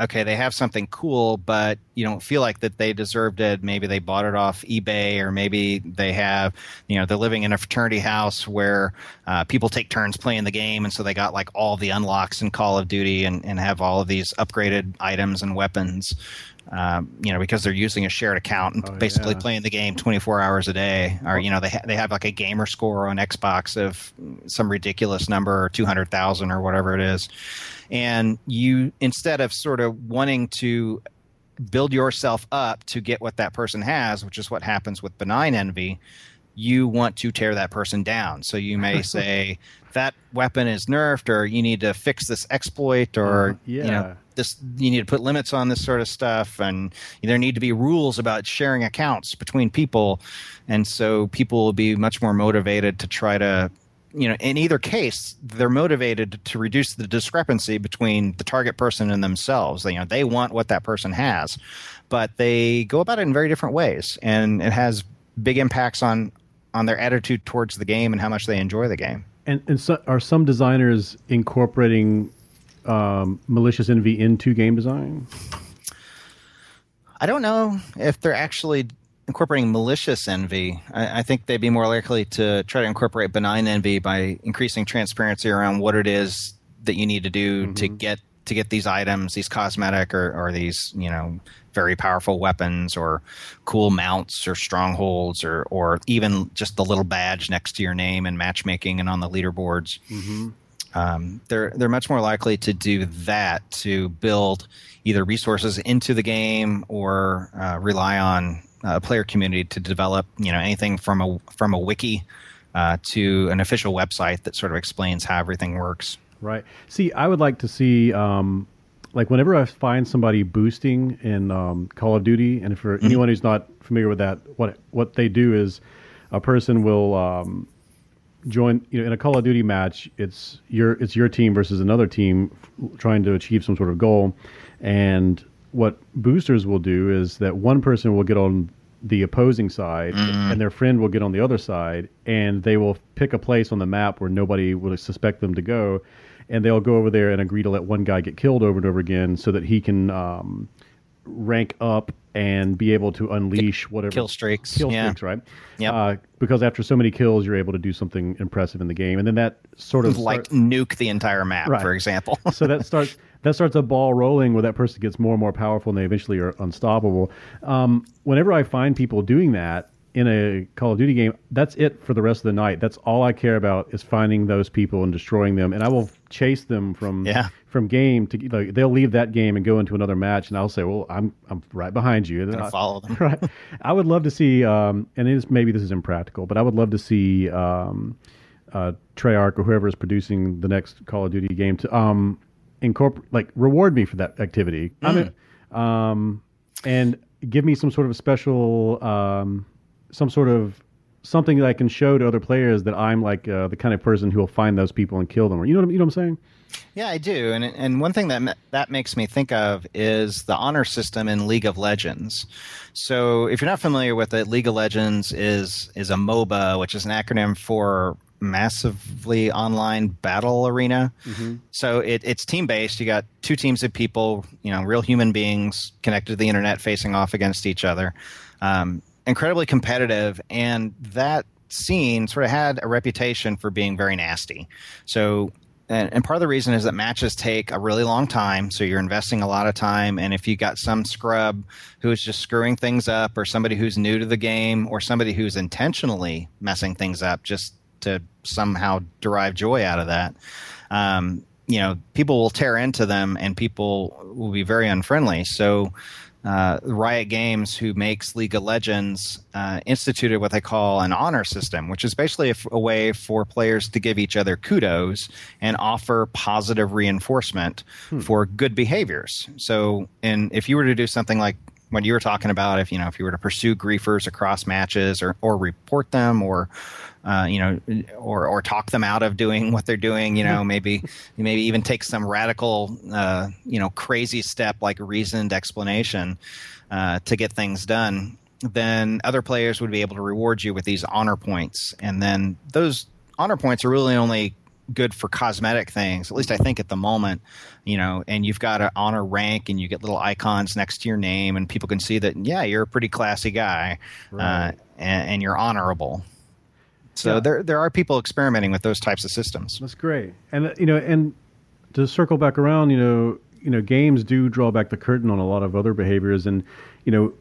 okay, they have something cool, but you don't feel like that they deserved it. Maybe they bought it off eBay, or maybe they have, you know, they're living in a fraternity house where uh, people take turns playing the game, and so they got like all the unlocks in Call of Duty and, and have all of these upgraded items and weapons. Um, you know, because they're using a shared account and basically yeah. playing the game 24 hours a day, or you know, they ha- they have like a gamer score on Xbox of some ridiculous number, 200,000 or whatever it is, and you instead of sort of wanting to build yourself up to get what that person has, which is what happens with benign envy, you want to tear that person down. So you may say that weapon is nerfed, or you need to fix this exploit, or Uh, you yeah. know this you need to put limits on this sort of stuff, and there need to be rules about sharing accounts between people, and so people will be much more motivated to try to. You know, in either case, they're motivated to reduce the discrepancy between the target person and themselves. You know, they want what that person has, but they go about it in very different ways, and it has big impacts on on their attitude towards the game and how much they enjoy the game. And and so, are some designers incorporating um, malicious envy into game design? I don't know if they're actually incorporating malicious envy. I, I, think they'd be more likely to try to incorporate benign envy by increasing transparency around what it is that you need to do mm-hmm. to get to get these items, these cosmetic or, or these, you know, very powerful weapons or cool mounts or strongholds or or even just the little badge next to your name in matchmaking and on the leaderboards. Mm-hmm. Um, they're they're much more likely to do that to build either resources into the game or uh, rely on a player community to develop you know anything from a from a wiki uh, to an official website that sort of explains how everything works. Right. See, I would like to see um, like whenever I find somebody boosting in um, Call of Duty, and for mm-hmm. anyone who's not familiar with that, what what they do is a person will um, join. You know, in a Call of Duty match, it's your it's your team versus another team trying to achieve some sort of goal, and what boosters will do is that one person will get on the opposing side mm-hmm. and their friend will get on the other side and they will pick a place on the map where nobody would suspect them to go and they'll go over there and agree to let one guy get killed over and over again so that he can um, rank up and be able to unleash whatever kill streaks. Kill yeah. streaks, right? Yeah. Uh, because after so many kills, you're able to do something impressive in the game, and then that sort of like nuke the entire map, right. for example. so that starts that starts a ball rolling where that person gets more and more powerful, and they eventually are unstoppable. Um, whenever I find people doing that, in a Call of Duty game, that's it for the rest of the night. That's all I care about is finding those people and destroying them, and I will chase them from yeah. From game to like they'll leave that game and go into another match, and I'll say, "Well, I'm I'm right behind you." And I, follow them. Right. I would love to see, um, and it is maybe this is impractical, but I would love to see um, uh, Treyarch or whoever is producing the next Call of Duty game to um, incorporate, like, reward me for that activity. Mm. I mean, um, and give me some sort of special. Um, some sort of something that I can show to other players that I'm like uh, the kind of person who will find those people and kill them. Or you know what, you know what I'm saying? Yeah, I do. And and one thing that that makes me think of is the honor system in League of Legends. So if you're not familiar with it, League of Legends is is a MOBA, which is an acronym for massively online battle arena. Mm-hmm. So it, it's team based. You got two teams of people, you know, real human beings connected to the internet, facing off against each other. Um, incredibly competitive, and that scene sort of had a reputation for being very nasty. So and, and, part of the reason is that matches take a really long time so you're investing a lot of time and if you got some scrub who is just screwing things up or somebody who's new to the game or somebody who's intentionally messing things up just to somehow derive joy out of that um, you know people will tear into them and people will be very unfriendly so uh, Riot Games, who makes League of Legends, uh, instituted what they call an honor system, which is basically a, f- a way for players to give each other kudos and offer positive reinforcement hmm. for good behaviors. So, and if you were to do something like what you were talking about, if you know, if you were to pursue griefers across matches or or report them or uh, you know, or or talk them out of doing what they're doing. You know, maybe maybe even take some radical, uh, you know, crazy step like reasoned explanation uh, to get things done. Then other players would be able to reward you with these honor points, and then those honor points are really only good for cosmetic things at least i think at the moment you know and you've got an honor rank and you get little icons next to your name and people can see that yeah you're a pretty classy guy right. uh, and, and, you're honorable so yeah. there there are people experimenting with those types of systems. That's great. And you know, and to circle back around, you know, you know, games do draw back the curtain on a lot of other behaviors, and you know,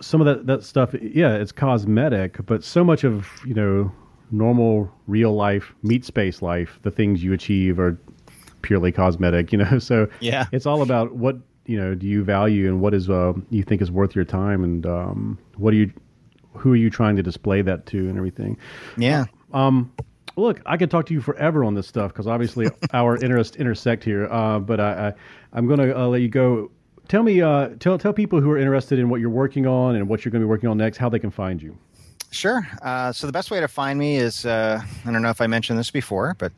some of that that stuff. Yeah, it's cosmetic, but so much of you know normal real life meat space life, the things you achieve are purely cosmetic. You know, so yeah, it's all about what you know do you value and what is uh, you think is worth your time and um, what are you who are you trying to display that to and everything. Yeah. Um, look, I could talk to you forever on this stuff because obviously our interests intersect here. Uh, but I, I, am going to uh, let you go. Tell me, uh, tell tell people who are interested in what you're working on and what you're going to be working on next, how they can find you. Sure. Uh, so the best way to find me is uh, I don't know if I mentioned this before, but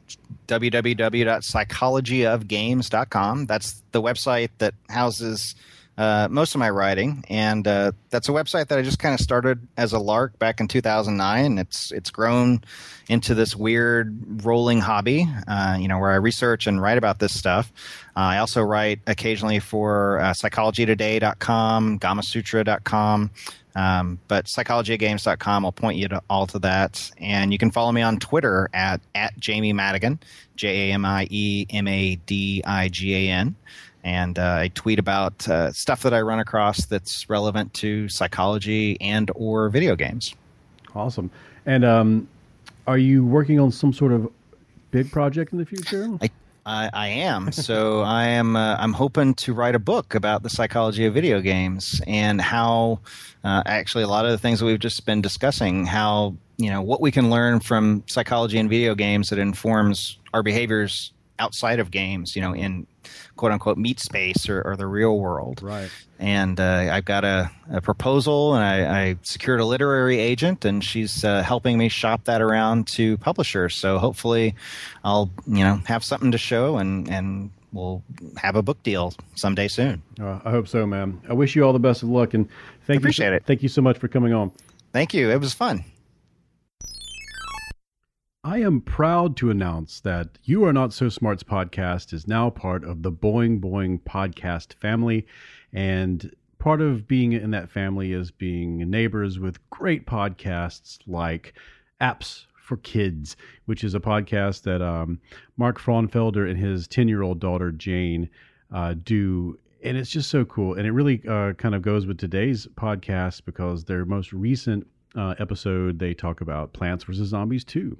www.psychologyofgames.com. That's the website that houses uh, most of my writing, and uh, that's a website that I just kind of started as a lark back in 2009. It's it's grown into this weird rolling hobby, uh, you know, where I research and write about this stuff. Uh, I also write occasionally for psychologytoday.com, gamasutra.com. Um, but psychologygames.com will point you to all to that. And you can follow me on Twitter at, at Jamie Madigan, J A M I E M A D I G A N. And uh, I tweet about uh, stuff that I run across that's relevant to psychology and or video games. Awesome. And um, are you working on some sort of big project in the future? I I, I am. So I am. Uh, I'm hoping to write a book about the psychology of video games and how, uh, actually, a lot of the things that we've just been discussing, how you know what we can learn from psychology and video games that informs our behaviors outside of games. You know, in quote unquote meat space or, or the real world. Right. And uh, I've got a, a proposal, and I, I, secured a literary agent, and she's uh, helping me shop that around to publishers. So hopefully, I'll you know have something to show, and and we'll have a book deal someday soon. Uh, I hope so, man. I wish you all the best of luck, and thank appreciate you. it. Thank you so much for coming on. Thank you. It was fun. I am proud to announce that You Are Not So Smart's podcast is now part of the Boing Boing podcast family. And part of being in that family is being neighbors with great podcasts like Apps for Kids, which is a podcast that um, Mark Frauenfelder and his 10 year old daughter, Jane, uh, do. And it's just so cool. And it really uh, kind of goes with today's podcast because their most recent uh, episode, they talk about Plants vs. Zombies 2.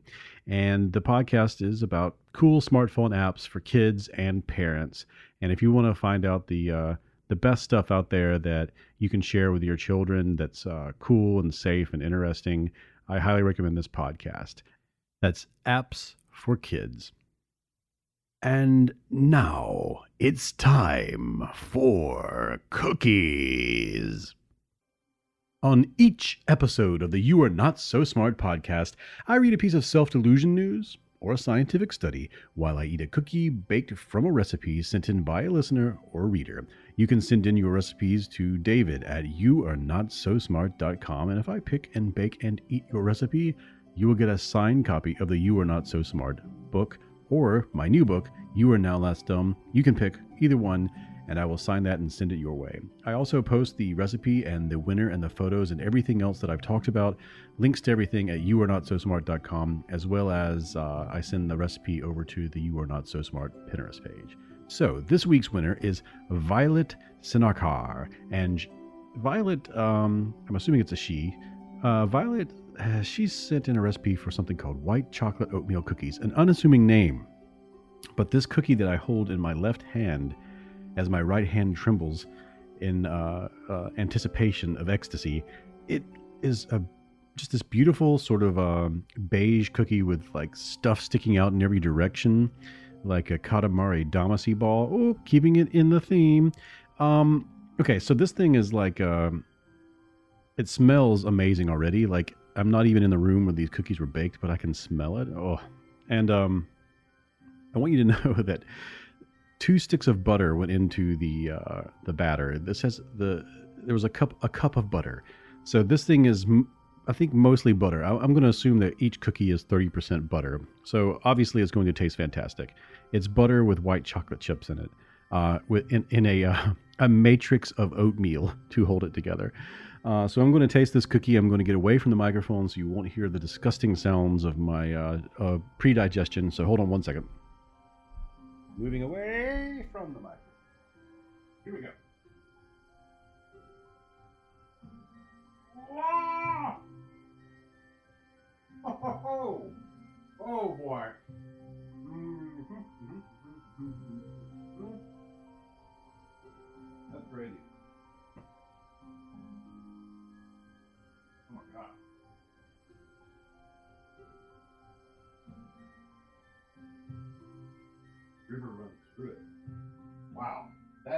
And the podcast is about cool smartphone apps for kids and parents. And if you want to find out the uh, the best stuff out there that you can share with your children that's uh, cool and safe and interesting, I highly recommend this podcast. That's Apps for Kids. And now it's time for cookies. On each episode of the You Are Not So Smart podcast, I read a piece of self delusion news or a scientific study while I eat a cookie baked from a recipe sent in by a listener or reader. You can send in your recipes to David at youarenotsosmart.com, and if I pick and bake and eat your recipe, you will get a signed copy of the You Are Not So Smart book or my new book, You Are Now Less Dumb. You can pick either one and I will sign that and send it your way. I also post the recipe and the winner and the photos and everything else that I've talked about, links to everything at youarenotsosmart.com, as well as uh, I send the recipe over to the You Are Not So Smart Pinterest page. So this week's winner is Violet Sinakar, and Violet, um, I'm assuming it's a she. Uh, Violet, uh, she's sent in a recipe for something called white chocolate oatmeal cookies, an unassuming name. But this cookie that I hold in my left hand as my right hand trembles in uh, uh, anticipation of ecstasy. It is a just this beautiful sort of um, beige cookie with like stuff sticking out in every direction, like a Katamari Damacy ball. Oh, keeping it in the theme. Um, okay, so this thing is like um, it smells amazing already. Like I'm not even in the room where these cookies were baked, but I can smell it. Oh, and um, I want you to know that two sticks of butter went into the uh, the batter. This has the there was a cup a cup of butter. So this thing is I think mostly butter. I, am going to assume that each cookie is 30% butter. So obviously it's going to taste fantastic. It's butter with white chocolate chips in it, uh, with in, in a uh, a matrix of oatmeal to hold it together. Uh, so I'm going to taste this cookie. I'm going to get away from the microphone so you won't hear the disgusting sounds of my uh, uh, pre-digestion. So hold on one second. Moving away from the microphone. Here we go. Oh, oh boy.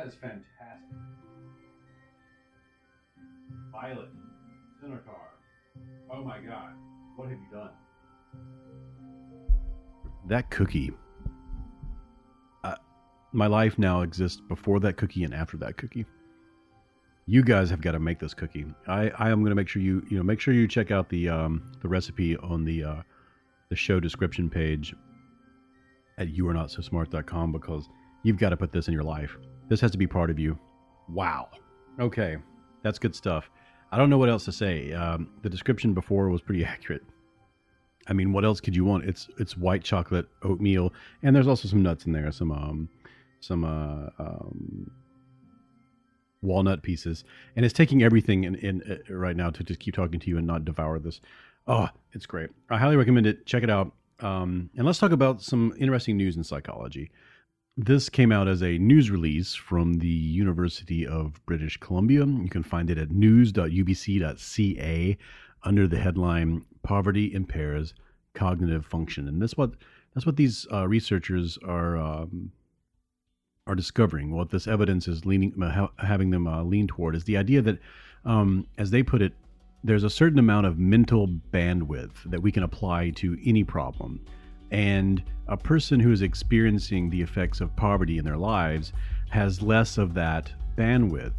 That is fantastic. Violet, Cinecar. Oh my god, what have you done? That cookie. Uh, my life now exists before that cookie and after that cookie. you guys have got to make this cookie. I, I am going to make sure you you know make sure you check out the um, the recipe on the uh, the show description page at youarenotsosmart.com because you've got to put this in your life. This has to be part of you. Wow. Okay, that's good stuff. I don't know what else to say. Um, the description before was pretty accurate. I mean, what else could you want? It's it's white chocolate oatmeal, and there's also some nuts in there, some um, some uh, um, walnut pieces, and it's taking everything in, in uh, right now to just keep talking to you and not devour this. Oh, it's great. I highly recommend it. Check it out. Um, and let's talk about some interesting news in psychology. This came out as a news release from the University of British Columbia. You can find it at news.ubc.ca under the headline "Poverty Impairs Cognitive Function," and that's what that's what these uh, researchers are um, are discovering. What this evidence is leaning, uh, having them uh, lean toward, is the idea that, um, as they put it, there's a certain amount of mental bandwidth that we can apply to any problem. And a person who is experiencing the effects of poverty in their lives has less of that bandwidth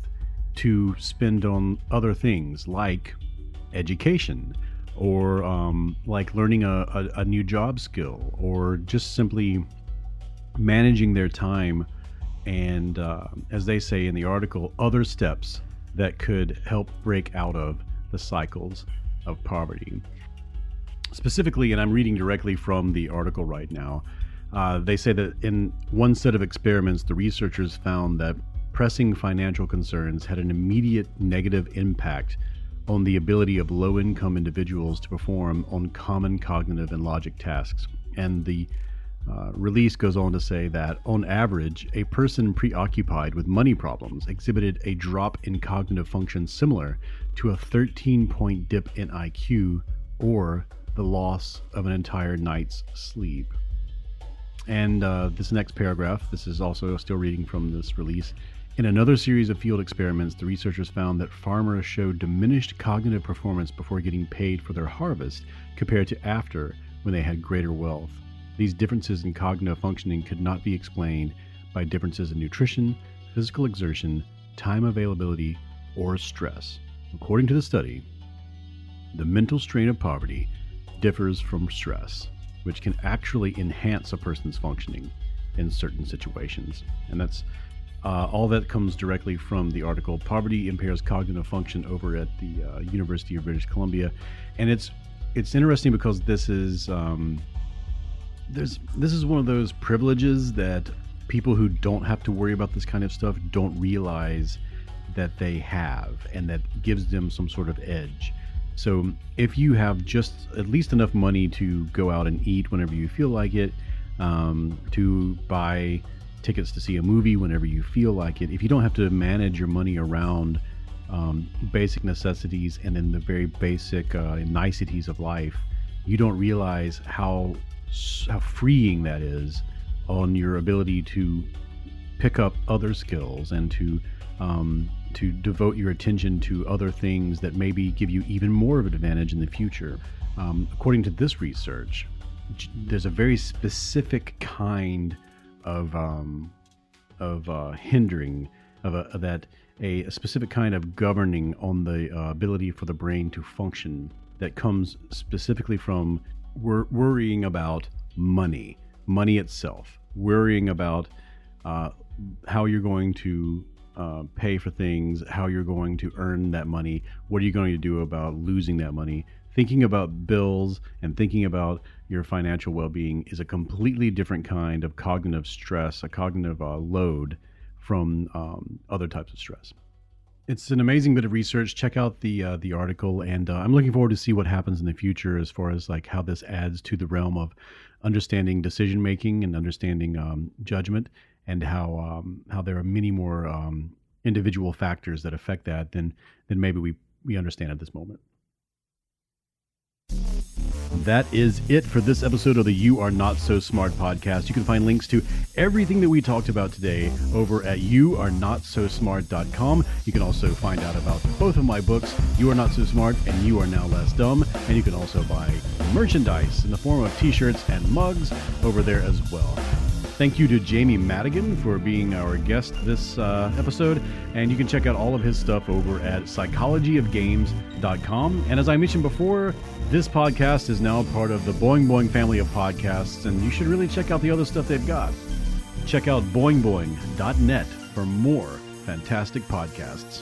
to spend on other things like education or um, like learning a, a, a new job skill or just simply managing their time and, uh, as they say in the article, other steps that could help break out of the cycles of poverty. Specifically, and I'm reading directly from the article right now, uh, they say that in one set of experiments, the researchers found that pressing financial concerns had an immediate negative impact on the ability of low income individuals to perform on common cognitive and logic tasks. And the uh, release goes on to say that, on average, a person preoccupied with money problems exhibited a drop in cognitive function similar to a 13 point dip in IQ or the loss of an entire night's sleep. And uh, this next paragraph, this is also still reading from this release. In another series of field experiments, the researchers found that farmers showed diminished cognitive performance before getting paid for their harvest compared to after when they had greater wealth. These differences in cognitive functioning could not be explained by differences in nutrition, physical exertion, time availability, or stress. According to the study, the mental strain of poverty differs from stress, which can actually enhance a person's functioning in certain situations. And that's uh, all that comes directly from the article "Poverty Impairs Cognitive Function" over at the uh, University of British Columbia, and it's it's interesting because this is um, there's this is one of those privileges that people who don't have to worry about this kind of stuff don't realize that they have and that gives them some sort of edge. So if you have just at least enough money to go out and eat whenever you feel like it, um, to buy tickets to see a movie whenever you feel like it, if you don't have to manage your money around um, basic necessities and then the very basic uh, niceties of life, you don't realize how how freeing that is on your ability to pick up other skills and to um, to devote your attention to other things that maybe give you even more of an advantage in the future. Um, according to this research, there's a very specific kind of um, of uh, hindering of, a, of that a, a, specific kind of governing on the uh, ability for the brain to function that comes specifically from wor- worrying about money, money itself, worrying about uh, how you're going to uh, pay for things, how you're going to earn that money, what are you going to do about losing that money. Thinking about bills and thinking about your financial well being is a completely different kind of cognitive stress, a cognitive uh, load from um, other types of stress it's an amazing bit of research. Check out the uh, the article, and uh, I'm looking forward to see what happens in the future as far as like how this adds to the realm of understanding decision making and understanding um, judgment, and how um, how there are many more um, individual factors that affect that than than maybe we we understand at this moment. That is it for this episode of the You Are Not So Smart podcast. You can find links to everything that we talked about today over at youarenotsosmart.com. You can also find out about both of my books, You Are Not So Smart and You Are Now Less Dumb. And you can also buy merchandise in the form of t shirts and mugs over there as well. Thank you to Jamie Madigan for being our guest this uh, episode. And you can check out all of his stuff over at psychologyofgames.com. And as I mentioned before, this podcast is now part of the Boing Boing family of podcasts, and you should really check out the other stuff they've got. Check out boingboing.net for more fantastic podcasts.